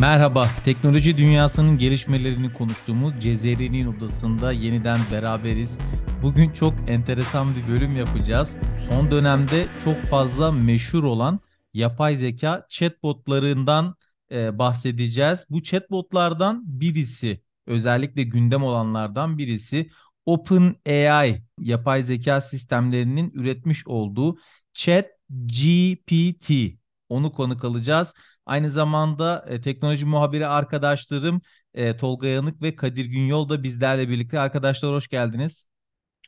Merhaba, teknoloji dünyasının gelişmelerini konuştuğumuz Cezeri'nin odasında yeniden beraberiz. Bugün çok enteresan bir bölüm yapacağız. Son dönemde çok fazla meşhur olan yapay zeka chatbotlarından e, bahsedeceğiz. Bu chatbotlardan birisi, özellikle gündem olanlardan birisi OpenAI yapay zeka sistemlerinin üretmiş olduğu ChatGPT. Onu konuk alacağız. Aynı zamanda e, teknoloji muhabiri arkadaşlarım e, Tolga Yanık ve Kadir Günyol da bizlerle birlikte. Arkadaşlar hoş geldiniz.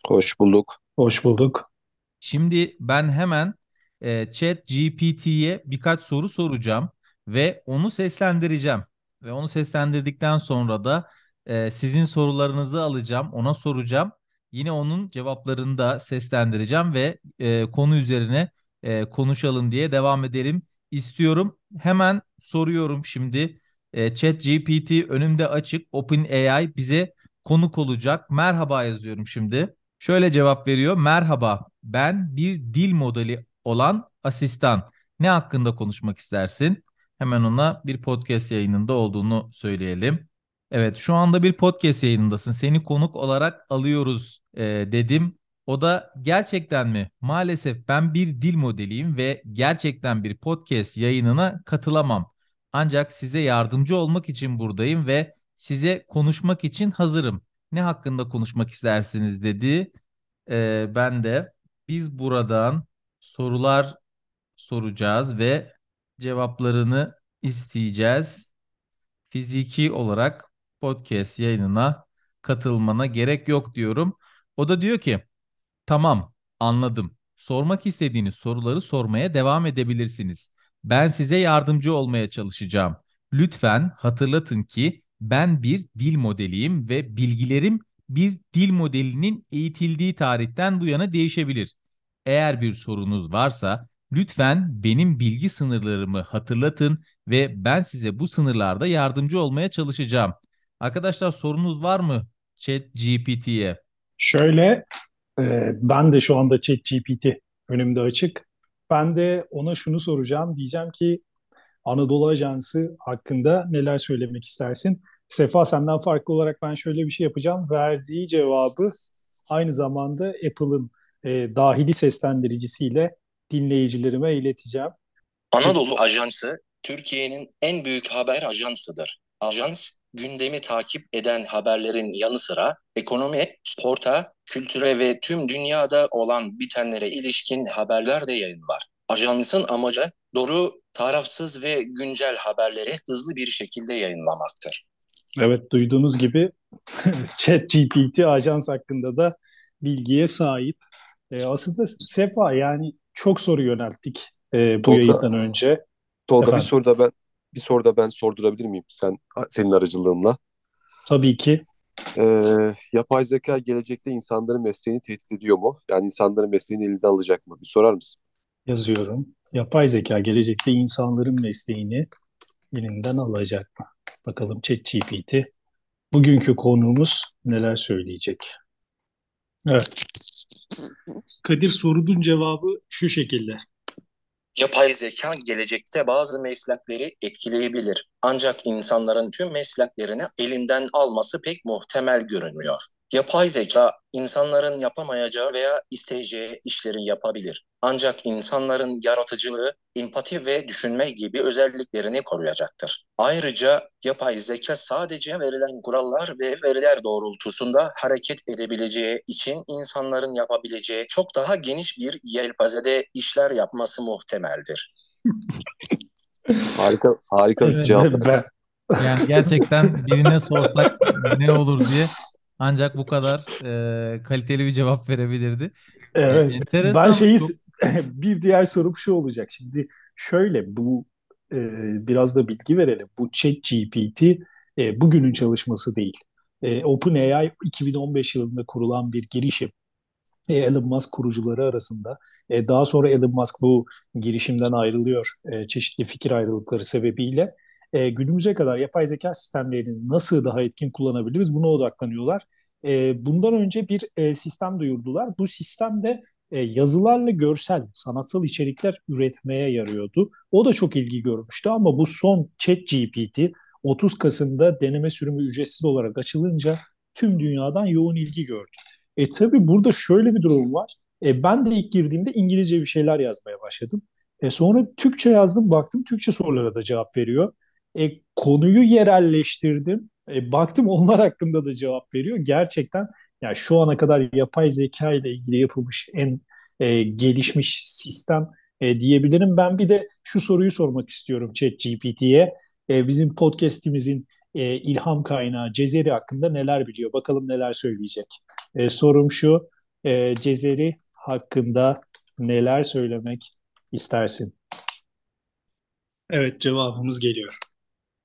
Hoş bulduk. Hoş bulduk. Şimdi ben hemen e, Chat GPT'ye birkaç soru soracağım ve onu seslendireceğim. Ve onu seslendirdikten sonra da e, sizin sorularınızı alacağım, ona soracağım. Yine onun cevaplarını da seslendireceğim ve e, konu üzerine e, konuşalım diye devam edelim istiyorum. Hemen soruyorum şimdi. E, Chat GPT önümde açık. OpenAI bize konuk olacak. Merhaba yazıyorum şimdi. Şöyle cevap veriyor. Merhaba, ben bir dil modeli olan asistan. Ne hakkında konuşmak istersin? Hemen ona bir podcast yayınında olduğunu söyleyelim. Evet, şu anda bir podcast yayınındasın. Seni konuk olarak alıyoruz e, dedim. O da gerçekten mi? Maalesef ben bir dil modeliyim ve gerçekten bir podcast yayınına katılamam. Ancak size yardımcı olmak için buradayım ve size konuşmak için hazırım. Ne hakkında konuşmak istersiniz dedi. Ee, ben de biz buradan sorular soracağız ve cevaplarını isteyeceğiz. Fiziki olarak podcast yayınına katılmana gerek yok diyorum. O da diyor ki Tamam, anladım. Sormak istediğiniz soruları sormaya devam edebilirsiniz. Ben size yardımcı olmaya çalışacağım. Lütfen hatırlatın ki ben bir dil modeliyim ve bilgilerim bir dil modelinin eğitildiği tarihten bu yana değişebilir. Eğer bir sorunuz varsa lütfen benim bilgi sınırlarımı hatırlatın ve ben size bu sınırlarda yardımcı olmaya çalışacağım. Arkadaşlar sorunuz var mı Chat GPT'ye? Şöyle ee, ben de şu anda ChatGPT önümde açık. Ben de ona şunu soracağım. Diyeceğim ki Anadolu Ajansı hakkında neler söylemek istersin? Sefa senden farklı olarak ben şöyle bir şey yapacağım. Verdiği cevabı aynı zamanda Apple'ın e, dahili seslendiricisiyle dinleyicilerime ileteceğim. Anadolu Ajansı Türkiye'nin en büyük haber ajansıdır. Ajans gündemi takip eden haberlerin yanı sıra ekonomi, sporta, kültüre ve tüm dünyada olan bitenlere ilişkin haberler de yayınlar. Ajansın amacı doğru, tarafsız ve güncel haberleri hızlı bir şekilde yayınlamaktır. Evet duyduğunuz gibi ChatGPT ajans hakkında da bilgiye sahip. E, aslında Sefa yani çok soru yönelttik e, bu Tolga, yayından önce. Tolga Efendim? bir soru da ben bir soru da ben sordurabilir miyim sen senin aracılığınla? Tabii ki. Ee, yapay zeka gelecekte insanların mesleğini tehdit ediyor mu? Yani insanların mesleğini elinden alacak mı? Bir sorar mısın? Yazıyorum. Yapay zeka gelecekte insanların mesleğini elinden alacak mı? Bakalım ChatGPT bugünkü konuğumuz neler söyleyecek? Evet. Kadir sorunun cevabı şu şekilde. Yapay zeka gelecekte bazı meslekleri etkileyebilir. Ancak insanların tüm mesleklerini elinden alması pek muhtemel görünmüyor. Yapay zeka insanların yapamayacağı veya isteyeceği işleri yapabilir. Ancak insanların yaratıcılığı, empati ve düşünme gibi özelliklerini koruyacaktır. Ayrıca yapay zeka sadece verilen kurallar ve veriler doğrultusunda hareket edebileceği için insanların yapabileceği çok daha geniş bir yelpazede işler yapması muhtemeldir. harika harika bir cevap. Yani gerçekten birine sorsak ne olur diye ancak bu kadar e, kaliteli bir cevap verebilirdi. Evet. Enteresan. Ben şeyi bir diğer sorum şu olacak. Şimdi şöyle bu e, biraz da bilgi verelim. Bu Chat GPT e, bugünün çalışması değil. E, OpenAI 2015 yılında kurulan bir girişim. E, Elon Musk kurucuları arasında. E, daha sonra Elon Musk bu girişimden ayrılıyor e, çeşitli fikir ayrılıkları sebebiyle. E, günümüze kadar yapay zeka sistemlerini nasıl daha etkin kullanabiliriz buna odaklanıyorlar. E, bundan önce bir e, sistem duyurdular. Bu sistemde e, yazılarla görsel, sanatsal içerikler üretmeye yarıyordu. O da çok ilgi görmüştü ama bu son ChatGPT 30 Kasım'da deneme sürümü ücretsiz olarak açılınca tüm dünyadan yoğun ilgi gördü. E tabi burada şöyle bir durum var. E, ben de ilk girdiğimde İngilizce bir şeyler yazmaya başladım. E, sonra Türkçe yazdım, baktım Türkçe sorulara da cevap veriyor. E, konuyu yerelleştirdim. E, baktım onlar hakkında da cevap veriyor. Gerçekten yani şu ana kadar yapay zeka ile ilgili yapılmış en e, gelişmiş sistem e, diyebilirim. Ben bir de şu soruyu sormak istiyorum ChatGPT'ye. E, bizim podcast'imizin e, ilham kaynağı Cezeri hakkında neler biliyor? Bakalım neler söyleyecek. E, sorum şu, e, Cezeri hakkında neler söylemek istersin? Evet, cevabımız geliyor.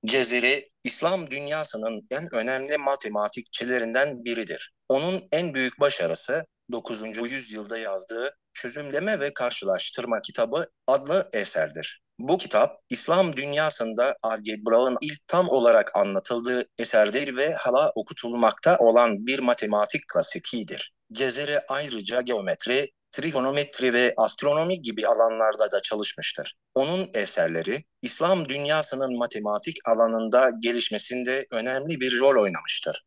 Cezeri, İslam dünyasının en önemli matematikçilerinden biridir. Onun en büyük başarısı 9. yüzyılda yazdığı Çözümleme ve Karşılaştırma kitabı adlı eserdir. Bu kitap İslam dünyasında algebranın ilk tam olarak anlatıldığı eserdir ve hala okutulmakta olan bir matematik klasikidir. Cezeri ayrıca geometri, trigonometri ve astronomi gibi alanlarda da çalışmıştır. Onun eserleri İslam dünyasının matematik alanında gelişmesinde önemli bir rol oynamıştır.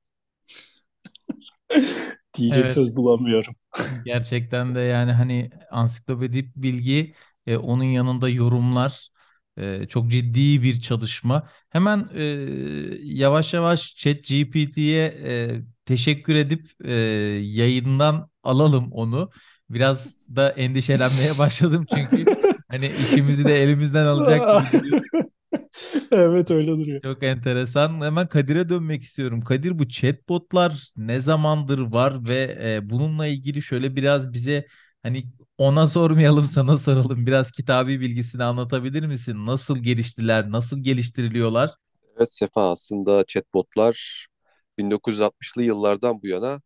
Diyecek evet. söz bulamıyorum. Gerçekten de yani hani ansiklopedik bilgi e, onun yanında yorumlar e, çok ciddi bir çalışma. Hemen e, yavaş yavaş ChatGPT'ye e, teşekkür edip e, yayından alalım onu. Biraz da endişelenmeye başladım çünkü hani işimizi de elimizden alacak Evet öyle duruyor. Çok enteresan. Hemen Kadir'e dönmek istiyorum. Kadir bu chatbotlar ne zamandır var ve e, bununla ilgili şöyle biraz bize hani ona sormayalım sana soralım. Biraz kitabi bilgisini anlatabilir misin? Nasıl geliştiler, nasıl geliştiriliyorlar? Evet Sefa aslında chatbotlar 1960'lı yıllardan bu yana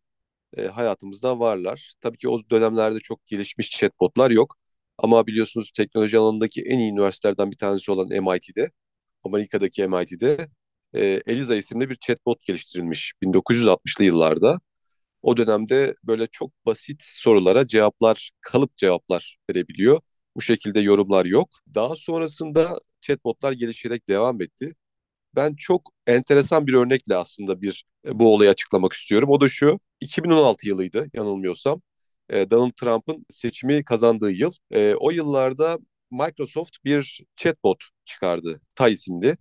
e, hayatımızda varlar. Tabii ki o dönemlerde çok gelişmiş chatbotlar yok. Ama biliyorsunuz teknoloji alanındaki en iyi üniversitelerden bir tanesi olan MIT'de, Amerika'daki MIT'de e, Eliza isimli bir chatbot geliştirilmiş 1960'lı yıllarda. O dönemde böyle çok basit sorulara cevaplar, kalıp cevaplar verebiliyor. Bu şekilde yorumlar yok. Daha sonrasında chatbotlar gelişerek devam etti. Ben çok enteresan bir örnekle aslında bir e, bu olayı açıklamak istiyorum. O da şu, 2016 yılıydı yanılmıyorsam. E, Donald Trump'ın seçimi kazandığı yıl. E, o yıllarda Microsoft bir chatbot çıkardı, Tay isimli.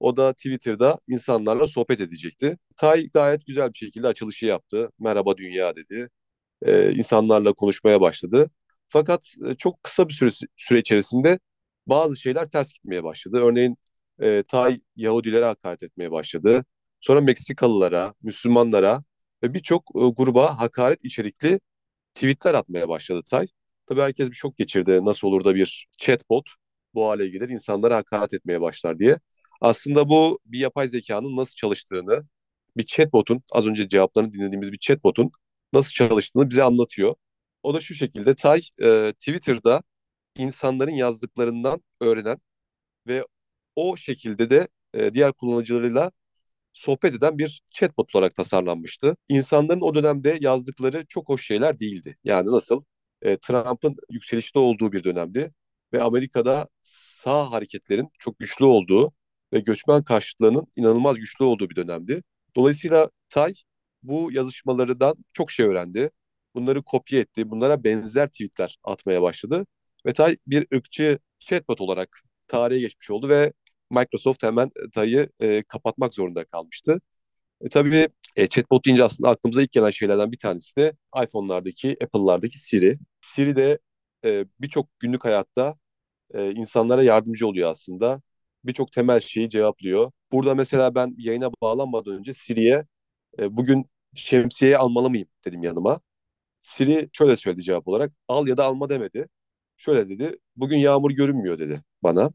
O da Twitter'da insanlarla sohbet edecekti. Tay gayet güzel bir şekilde açılışı yaptı. Merhaba dünya dedi. Ee, insanlarla konuşmaya başladı. Fakat e, çok kısa bir süre, süre içerisinde bazı şeyler ters gitmeye başladı. Örneğin e, Tay Yahudilere hakaret etmeye başladı. Sonra Meksikalılara, Müslümanlara ve birçok e, gruba hakaret içerikli tweetler atmaya başladı Tay. Tabii herkes bir şok geçirdi. Nasıl olur da bir chatbot bu hale gelir, insanlara hakaret etmeye başlar diye. Aslında bu bir yapay zekanın nasıl çalıştığını, bir chatbot'un, az önce cevaplarını dinlediğimiz bir chatbot'un nasıl çalıştığını bize anlatıyor. O da şu şekilde, Tay e, Twitter'da insanların yazdıklarından öğrenen ve o şekilde de e, diğer kullanıcılarıyla sohbet eden bir chatbot olarak tasarlanmıştı. İnsanların o dönemde yazdıkları çok hoş şeyler değildi. Yani nasıl? E, Trump'ın yükselişte olduğu bir dönemdi ve Amerika'da sağ hareketlerin çok güçlü olduğu ve göçmen karşıtlığının inanılmaz güçlü olduğu bir dönemdi. Dolayısıyla Tay bu yazışmalardan çok şey öğrendi. Bunları kopya etti. Bunlara benzer tweetler atmaya başladı. Ve Tay bir ırkçı chatbot olarak tarihe geçmiş oldu ve Microsoft hemen Tay'ı e, kapatmak zorunda kalmıştı. E, tabii e, chatbot deyince aslında aklımıza ilk gelen şeylerden bir tanesi de iPhone'lardaki, Apple'lardaki Siri. Siri de e, birçok günlük hayatta e, insanlara yardımcı oluyor aslında birçok temel şeyi cevaplıyor. Burada mesela ben yayına bağlanmadan önce Siri'ye e, bugün şemsiyeyi almalı mıyım dedim yanıma. Siri şöyle söyledi cevap olarak al ya da alma demedi. Şöyle dedi bugün yağmur görünmüyor dedi bana.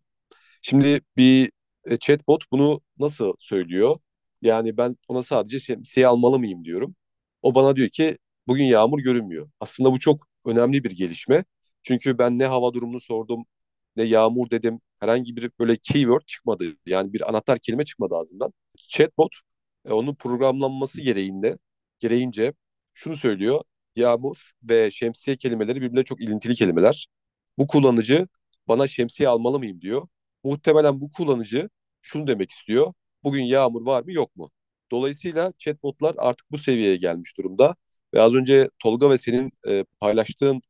Şimdi bir e, chatbot bunu nasıl söylüyor? Yani ben ona sadece şemsiye almalı mıyım diyorum. O bana diyor ki bugün yağmur görünmüyor. Aslında bu çok önemli bir gelişme. Çünkü ben ne hava durumunu sordum, ne yağmur dedim. Herhangi bir böyle keyword çıkmadı. Yani bir anahtar kelime çıkmadı ağzından. Chatbot e, onun programlanması gereğinde gereğince şunu söylüyor. yağmur ve şemsiye kelimeleri birbirine çok ilintili kelimeler. Bu kullanıcı bana şemsiye almalı mıyım diyor. Muhtemelen bu kullanıcı şunu demek istiyor. Bugün yağmur var mı yok mu? Dolayısıyla chatbotlar artık bu seviyeye gelmiş durumda. Ve az önce Tolga ve senin e, paylaştığın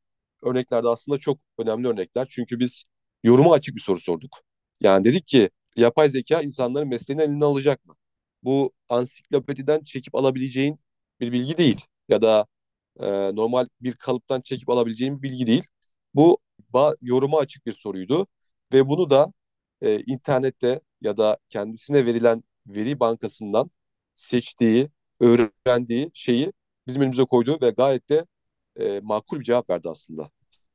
örneklerde aslında çok önemli örnekler. Çünkü biz yoruma açık bir soru sorduk. Yani dedik ki yapay zeka insanların mesleğini eline alacak mı? Bu ansiklopediden çekip alabileceğin bir bilgi değil. Ya da e, normal bir kalıptan çekip alabileceğin bir bilgi değil. Bu yoruma açık bir soruydu. Ve bunu da e, internette ya da kendisine verilen veri bankasından seçtiği, öğrendiği şeyi bizim önümüze koydu ve gayet de e, makul bir cevap verdi aslında.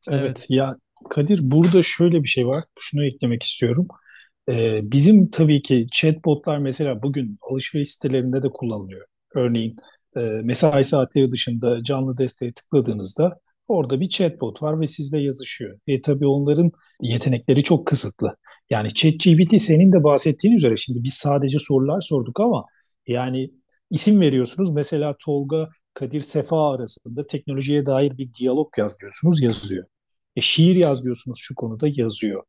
Evet ya Kadir burada şöyle bir şey var. Şunu eklemek istiyorum. Ee, bizim tabii ki chatbotlar mesela bugün alışveriş sitelerinde de kullanılıyor. Örneğin e, mesai saatleri dışında canlı desteğe tıkladığınızda orada bir chatbot var ve sizle yazışıyor. E tabii onların yetenekleri çok kısıtlı. Yani ChatGPT senin de bahsettiğin üzere şimdi biz sadece sorular sorduk ama yani isim veriyorsunuz. Mesela Tolga Kadir Sefa arasında teknolojiye dair bir diyalog yaz diyorsunuz yazıyor. E, şiir yaz diyorsunuz şu konuda yazıyor.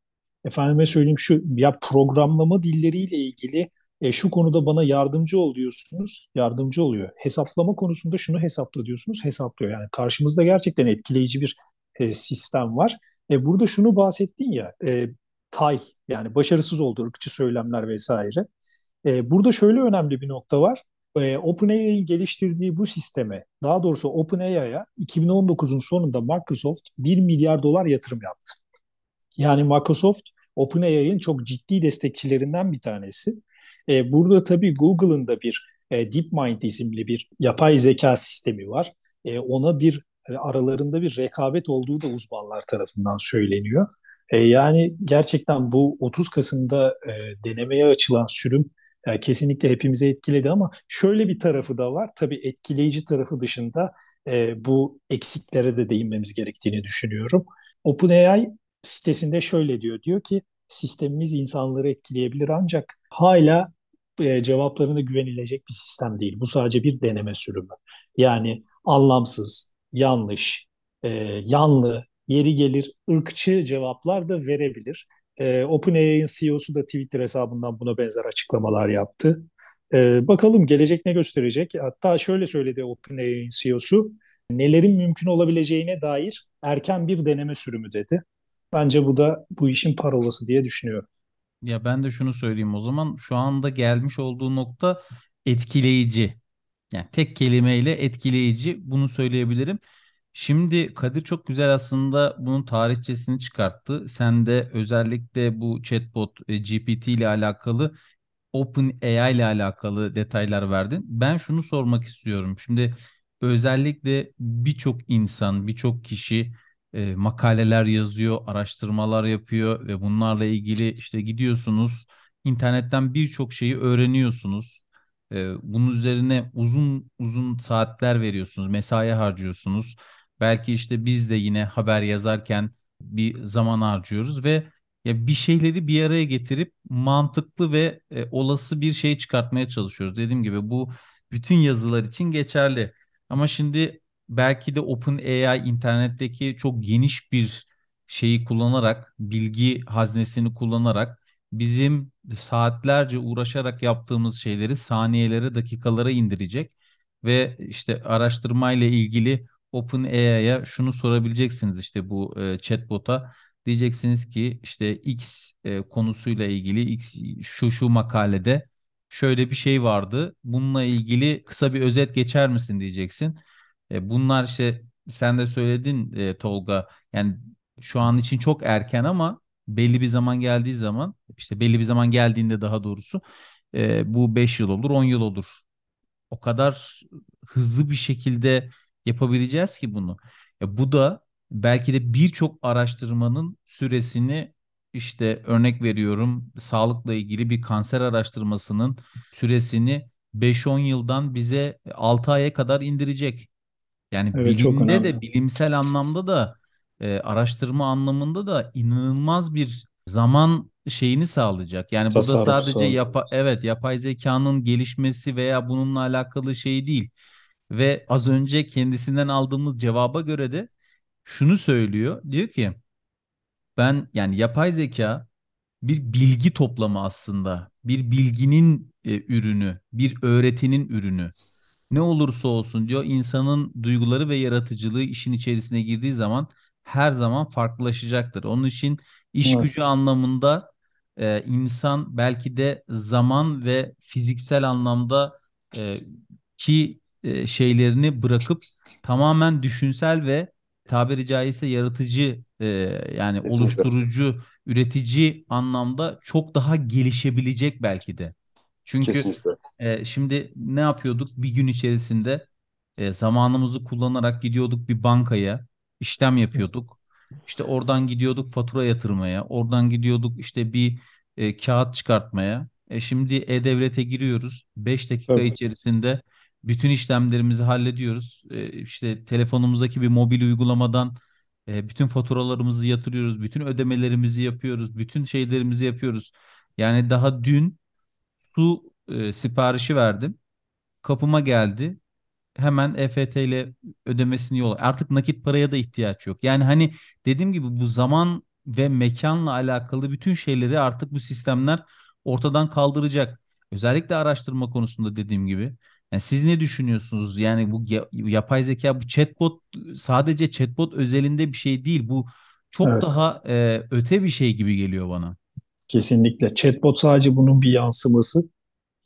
Efendime söyleyeyim şu ya programlama dilleriyle ilgili e, şu konuda bana yardımcı ol diyorsunuz, yardımcı oluyor. Hesaplama konusunda şunu hesapla diyorsunuz, hesaplıyor. Yani karşımızda gerçekten etkileyici bir e, sistem var. E, burada şunu bahsettin ya, e, tay yani başarısız oldu ırkçı söylemler vesaire. E, burada şöyle önemli bir nokta var. E, OpenAI'nin geliştirdiği bu sisteme, daha doğrusu OpenAI'ya 2019'un sonunda Microsoft 1 milyar dolar yatırım yaptı. Yani Microsoft OpenAI'nin çok ciddi destekçilerinden bir tanesi. E, burada tabii Google'ın da bir e, DeepMind isimli bir yapay zeka sistemi var. E, ona bir e, aralarında bir rekabet olduğu da uzmanlar tarafından söyleniyor. E, yani gerçekten bu 30 Kasım'da e, denemeye açılan sürüm e, kesinlikle hepimizi etkiledi ama şöyle bir tarafı da var. Tabii etkileyici tarafı dışında e, bu eksiklere de değinmemiz gerektiğini düşünüyorum. OpenAI sitesinde şöyle diyor. Diyor ki sistemimiz insanları etkileyebilir ancak hala e, cevaplarına güvenilecek bir sistem değil. Bu sadece bir deneme sürümü. Yani anlamsız, yanlış, e, yanlı, yeri gelir ırkçı cevaplar da verebilir. E, OpenAI'nin CEO'su da Twitter hesabından buna benzer açıklamalar yaptı. E, bakalım gelecek ne gösterecek? Hatta şöyle söyledi OpenAI'nin CEO'su, nelerin mümkün olabileceğine dair erken bir deneme sürümü dedi. Bence bu da bu işin parolası diye düşünüyorum. Ya ben de şunu söyleyeyim o zaman. Şu anda gelmiş olduğu nokta etkileyici. Yani tek kelimeyle etkileyici bunu söyleyebilirim. Şimdi Kadir çok güzel aslında bunun tarihçesini çıkarttı. Sen de özellikle bu chatbot e, GPT ile alakalı OpenAI ile alakalı detaylar verdin. Ben şunu sormak istiyorum. Şimdi özellikle birçok insan, birçok kişi e, makaleler yazıyor, araştırmalar yapıyor ve bunlarla ilgili işte gidiyorsunuz internetten birçok şeyi öğreniyorsunuz. E, bunun üzerine uzun uzun saatler veriyorsunuz, mesai harcıyorsunuz. Belki işte biz de yine haber yazarken bir zaman harcıyoruz ve ya bir şeyleri bir araya getirip mantıklı ve e, olası bir şey çıkartmaya çalışıyoruz. Dediğim gibi bu bütün yazılar için geçerli. Ama şimdi belki de OpenAI internetteki çok geniş bir şeyi kullanarak, bilgi haznesini kullanarak bizim saatlerce uğraşarak yaptığımız şeyleri saniyelere, dakikalara indirecek ve işte araştırmayla ilgili OpenAI'ya şunu sorabileceksiniz işte bu e, chatbot'a. Diyeceksiniz ki işte X e, konusuyla ilgili X şu şu makalede şöyle bir şey vardı. Bununla ilgili kısa bir özet geçer misin diyeceksin. E, bunlar işte sen de söyledin e, Tolga. Yani şu an için çok erken ama belli bir zaman geldiği zaman işte belli bir zaman geldiğinde daha doğrusu e, bu 5 yıl olur 10 yıl olur. O kadar hızlı bir şekilde yapabileceğiz ki bunu. Ya bu da belki de birçok araştırmanın süresini işte örnek veriyorum sağlıkla ilgili bir kanser araştırmasının süresini 5-10 yıldan bize 6 aya kadar indirecek. Yani evet, bilimde de bilimsel anlamda da e, araştırma anlamında da inanılmaz bir zaman şeyini sağlayacak. Yani Tasarruf burada sadece yapa evet yapay zekanın gelişmesi veya bununla alakalı şey değil. Ve az önce kendisinden aldığımız cevaba göre de şunu söylüyor. Diyor ki ben yani yapay zeka bir bilgi toplama aslında. Bir bilginin e, ürünü, bir öğretinin ürünü. Ne olursa olsun diyor insanın duyguları ve yaratıcılığı işin içerisine girdiği zaman her zaman farklılaşacaktır. Onun için iş Evet. gücü anlamında e, insan belki de zaman ve fiziksel anlamda e, ki e, şeylerini bırakıp tamamen düşünsel ve tabiri caizse yaratıcı e, yani Kesinlikle. oluşturucu, üretici anlamda çok daha gelişebilecek belki de. Çünkü Kesinlikle. e, şimdi ne yapıyorduk? Bir gün içerisinde e, zamanımızı kullanarak gidiyorduk bir bankaya, işlem yapıyorduk. İşte oradan gidiyorduk fatura yatırmaya, oradan gidiyorduk işte bir e, kağıt çıkartmaya. E, şimdi E-Devlet'e giriyoruz. 5 dakika Tabii. içerisinde bütün işlemlerimizi hallediyoruz. E, işte telefonumuzdaki bir mobil uygulamadan e, bütün faturalarımızı yatırıyoruz, bütün ödemelerimizi yapıyoruz, bütün şeylerimizi yapıyoruz. Yani daha dün su e, siparişi verdim. Kapıma geldi. Hemen EFT ile ödemesini yolla. Artık nakit paraya da ihtiyaç yok. Yani hani dediğim gibi bu zaman ve mekanla alakalı bütün şeyleri artık bu sistemler ortadan kaldıracak. Özellikle araştırma konusunda dediğim gibi. Yani siz ne düşünüyorsunuz? Yani bu ya- yapay zeka, bu chatbot sadece chatbot özelinde bir şey değil. Bu çok Evet. daha e, öte bir şey gibi geliyor bana. Kesinlikle. Chatbot sadece bunun bir yansıması.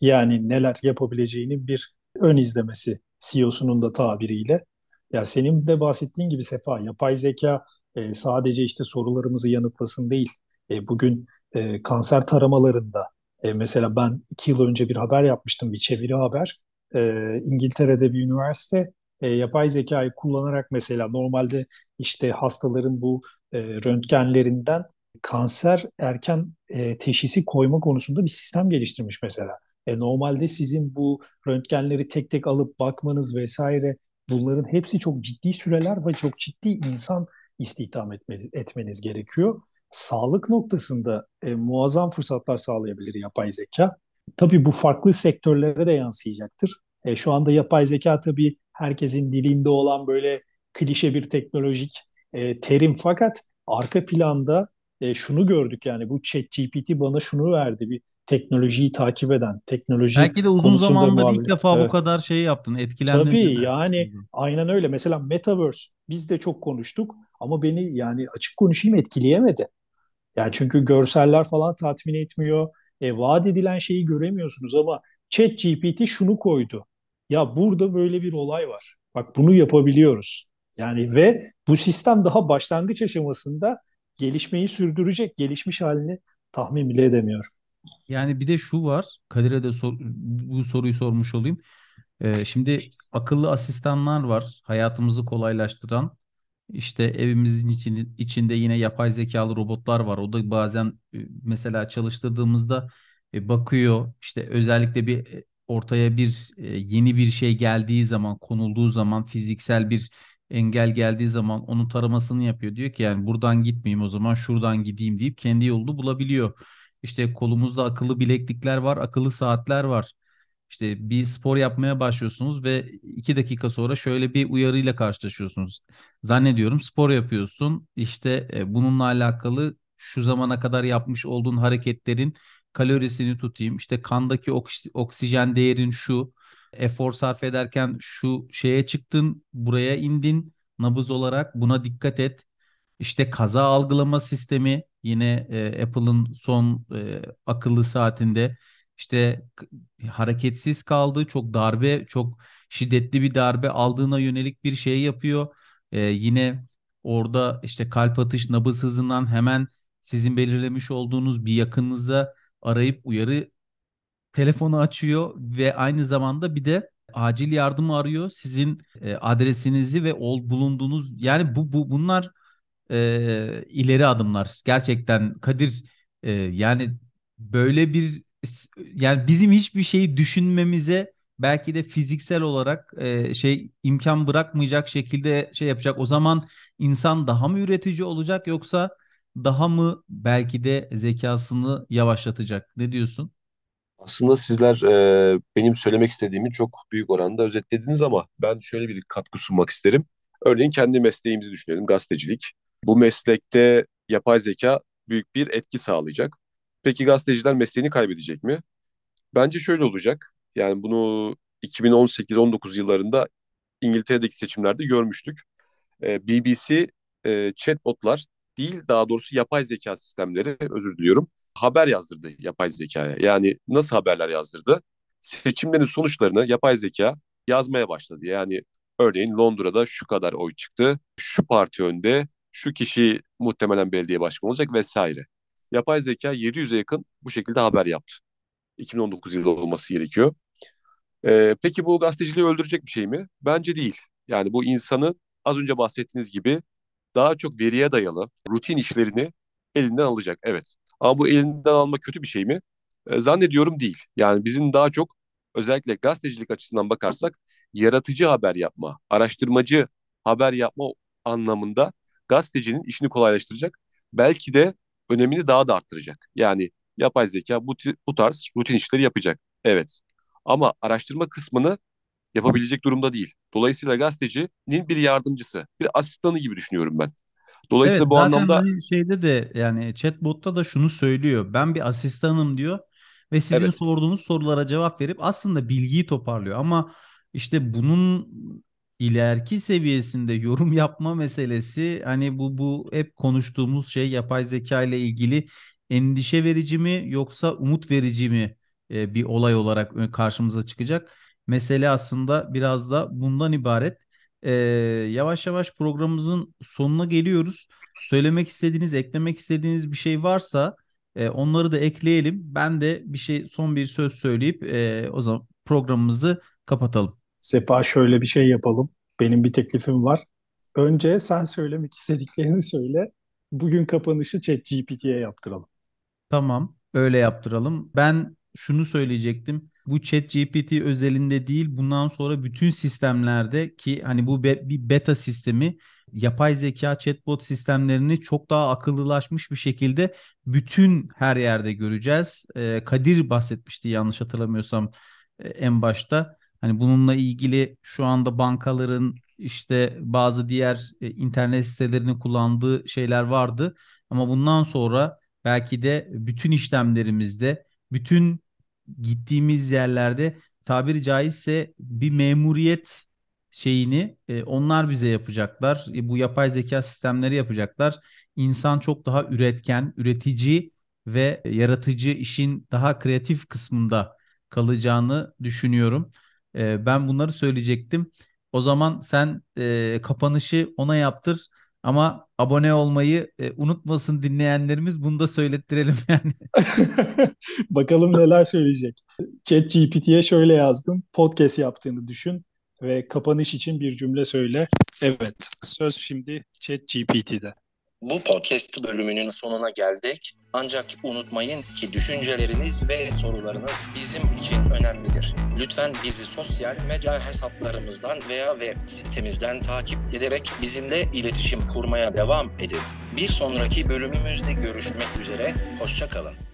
Yani neler yapabileceğinin bir ön izlemesi CEO'sunun da tabiriyle. Ya senin de bahsettiğin gibi Sefa, yapay zeka e, sadece işte sorularımızı yanıtlasın değil. E, bugün e, kanser taramalarında e, mesela ben iki yıl önce bir haber yapmıştım, bir çeviri haber. E, İngiltere'de bir üniversite e, yapay zekayı kullanarak mesela normalde işte hastaların bu e, röntgenlerinden kanser erken e, teşhisi koyma konusunda bir sistem geliştirmiş mesela. E, normalde sizin bu röntgenleri tek tek alıp bakmanız vesaire bunların hepsi çok ciddi süreler ve çok ciddi insan istihdam etmeniz, gerekiyor. Sağlık noktasında e, muazzam fırsatlar sağlayabilir yapay zeka. Tabii bu farklı sektörlere de yansıyacaktır. E, şu anda yapay zeka tabii herkesin dilinde olan böyle klişe bir teknolojik e, terim fakat arka planda e, şunu gördük yani bu ChatGPT bana şunu verdi bir teknolojiyi takip eden, teknoloji Belki de uzun zamandır ilk defa bu Evet. kadar şey yaptın, etkilendin Tabii mi? yani aynen öyle. Mesela Metaverse biz de çok konuştuk ama beni yani açık konuşayım etkileyemedi. Yani çünkü görseller falan tatmin etmiyor. E, vaat edilen şeyi göremiyorsunuz ama ChatGPT şunu koydu. Ya burada böyle bir olay var. Bak bunu yapabiliyoruz. Yani ve bu sistem daha başlangıç aşamasında gelişmeyi sürdürecek. Gelişmiş halini tahmin bile edemiyorum. Yani bir de şu var, Kadir'e de sor- bu soruyu sormuş olayım. Ee, şimdi akıllı asistanlar var, hayatımızı kolaylaştıran. İşte evimizin için, içinde yine yapay zekalı robotlar var. O da bazen e, mesela çalıştırdığımızda e, bakıyor. İşte özellikle bir e, ortaya bir e, yeni bir şey geldiği zaman, konulduğu zaman, fiziksel bir engel geldiği zaman onun taramasını yapıyor. Diyor ki yani buradan gitmeyeyim o zaman şuradan gideyim deyip kendi yolunu bulabiliyor. İşte kolumuzda akıllı bileklikler var, akıllı saatler var. İşte bir spor yapmaya başlıyorsunuz ve iki dakika sonra şöyle bir uyarıyla karşılaşıyorsunuz. Zannediyorum spor yapıyorsun. İşte e, bununla alakalı şu zamana kadar yapmış olduğun hareketlerin kalorisini tutayım. İşte kandaki oks- oksijen değerin şu. Efor sarf ederken şu şeye çıktın, buraya indin. Nabız olarak buna dikkat et. İşte kaza algılama sistemi yine e, Apple'ın son e, akıllı saatinde işte hareketsiz kaldı. Çok darbe, çok şiddetli bir darbe aldığına yönelik bir şey yapıyor. E, yine orada işte kalp atış, nabız hızından hemen sizin belirlemiş olduğunuz bir yakınınıza arayıp uyarı telefonu açıyor ve aynı zamanda bir de acil yardımı arıyor. Sizin e, adresinizi ve ol, bulunduğunuz yani bu, bu bunlar e, ileri adımlar. Gerçekten Kadir e, yani böyle bir yani bizim hiçbir şeyi düşünmemize belki de fiziksel olarak e, şey imkan bırakmayacak şekilde şey yapacak. O zaman insan daha mı üretici olacak yoksa daha mı belki de zekasını yavaşlatacak? Ne diyorsun? Aslında sizler e, benim söylemek istediğimi çok büyük oranda özetlediniz ama ben şöyle bir katkı sunmak isterim. Örneğin kendi mesleğimizi düşünelim, gazetecilik. Bu meslekte yapay zeka büyük bir etki sağlayacak. Peki gazeteciler mesleğini kaybedecek mi? Bence şöyle olacak. Yani bunu 2018-19 yıllarında İngiltere'deki seçimlerde görmüştük. E, BBC e, chatbotlar değil daha doğrusu yapay zeka sistemleri özür diliyorum haber yazdırdı yapay zekaya. Yani nasıl haberler yazdırdı? Seçimlerin sonuçlarını yapay zeka yazmaya başladı. Yani örneğin Londra'da şu kadar oy çıktı, şu parti önde, şu kişi muhtemelen belediye başkanı olacak vesaire. Yapay zeka 700'e yakın bu şekilde haber yaptı. 2019 yılı olması gerekiyor. Ee, peki bu gazeteciliği öldürecek bir şey mi? Bence değil. Yani bu insanı az önce bahsettiğiniz gibi daha çok veriye dayalı rutin işlerini elinden alacak. Evet. Ama bu elinden alma kötü bir şey mi? E, zannediyorum değil. Yani bizim daha çok özellikle gazetecilik açısından bakarsak yaratıcı haber yapma, araştırmacı haber yapma anlamında gazetecinin işini kolaylaştıracak. Belki de önemini daha da arttıracak. Yani yapay zeka bu, bu tarz rutin işleri yapacak. Evet. Ama araştırma kısmını yapabilecek durumda değil. Dolayısıyla gazetecinin bir yardımcısı, bir asistanı gibi düşünüyorum ben. Dolayısıyla evet, bu zaten anlamda hani şeyde de yani chatbot'ta da şunu söylüyor. Ben bir asistanım diyor ve sizin evet. sorduğunuz sorulara cevap verip aslında bilgiyi toparlıyor. Ama işte bunun ileriki seviyesinde yorum yapma meselesi hani bu bu hep konuştuğumuz şey yapay zeka ile ilgili endişe verici mi yoksa umut verici mi bir olay olarak karşımıza çıkacak. Mesele aslında biraz da bundan ibaret e, yavaş yavaş programımızın sonuna geliyoruz. Söylemek istediğiniz, eklemek istediğiniz bir şey varsa e, onları da ekleyelim. Ben de bir şey, son bir söz söyleyip e, o zaman programımızı kapatalım. Sefa şöyle bir şey yapalım. Benim bir teklifim var. Önce sen söylemek istediklerini söyle. Bugün kapanışı ChatGPT'ye yaptıralım. Tamam, öyle yaptıralım. Ben şunu söyleyecektim bu chat GPT özelinde değil bundan sonra bütün sistemlerde ki hani bu be, bir beta sistemi yapay zeka chatbot sistemlerini çok daha akıllılaşmış bir şekilde bütün her yerde göreceğiz. Ee, Kadir bahsetmişti yanlış hatırlamıyorsam e, en başta. Hani bununla ilgili şu anda bankaların işte bazı diğer e, internet sitelerini kullandığı şeyler vardı. Ama bundan sonra belki de bütün işlemlerimizde bütün gittiğimiz yerlerde tabiri caizse bir memuriyet şeyini e, onlar bize yapacaklar. E, bu yapay zeka sistemleri yapacaklar. İnsan çok daha üretken, üretici ve yaratıcı işin daha kreatif kısmında kalacağını düşünüyorum. E, ben bunları söyleyecektim. O zaman sen e, kapanışı ona yaptır. Ama abone olmayı e, unutmasın dinleyenlerimiz. Bunu da söylettirelim yani. Bakalım neler söyleyecek. Chat GPT'ye şöyle yazdım. Podcast yaptığını düşün ve kapanış için bir cümle söyle. Evet, söz şimdi Chat GPT'de. Bu podcast bölümünün sonuna geldik. Ancak unutmayın ki düşünceleriniz ve sorularınız bizim için önemlidir. Lütfen bizi sosyal medya hesaplarımızdan veya web sitemizden takip ederek bizimle iletişim kurmaya devam edin. Bir sonraki bölümümüzde görüşmek üzere, hoşçakalın.